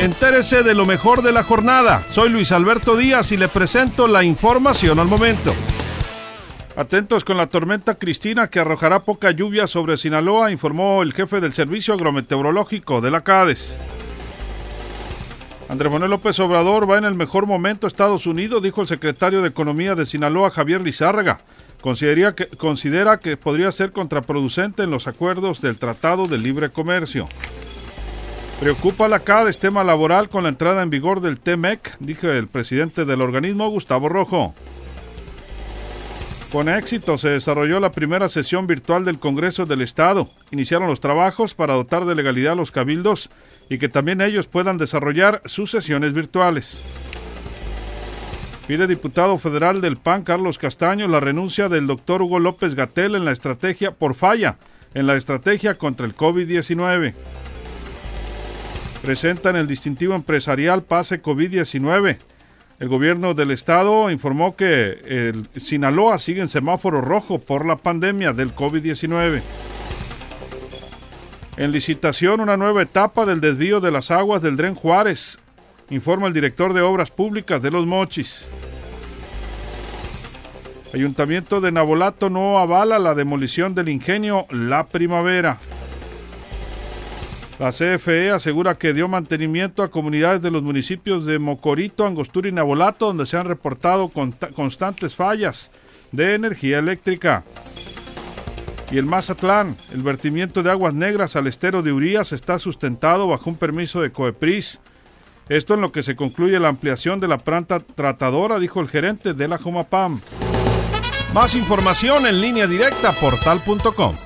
Entérese de lo mejor de la jornada. Soy Luis Alberto Díaz y le presento la información al momento. Atentos con la tormenta Cristina que arrojará poca lluvia sobre Sinaloa, informó el jefe del Servicio Agrometeorológico de la CADES. Andrés Manuel López Obrador va en el mejor momento a Estados Unidos, dijo el secretario de Economía de Sinaloa, Javier Lizárraga. Considera que, considera que podría ser contraproducente en los acuerdos del Tratado de Libre Comercio. Preocupa la CADES tema laboral con la entrada en vigor del TEMEC, dijo el presidente del organismo, Gustavo Rojo. Con éxito se desarrolló la primera sesión virtual del Congreso del Estado. Iniciaron los trabajos para dotar de legalidad a los cabildos y que también ellos puedan desarrollar sus sesiones virtuales. Pide diputado federal del PAN Carlos Castaño la renuncia del doctor Hugo López Gatel en la estrategia por falla en la estrategia contra el COVID-19. Presentan el distintivo empresarial Pase COVID-19. El gobierno del estado informó que el Sinaloa sigue en semáforo rojo por la pandemia del COVID-19. En licitación, una nueva etapa del desvío de las aguas del Dren Juárez, informa el director de Obras Públicas de Los Mochis. Ayuntamiento de Nabolato no avala la demolición del ingenio La Primavera. La CFE asegura que dio mantenimiento a comunidades de los municipios de Mocorito, Angostura y Nabolato, donde se han reportado constantes fallas de energía eléctrica. Y el Mazatlán, el vertimiento de aguas negras al estero de Urias está sustentado bajo un permiso de Coepris. Esto en lo que se concluye la ampliación de la planta tratadora, dijo el gerente de la Jomapam. Más información en línea directa portal.com.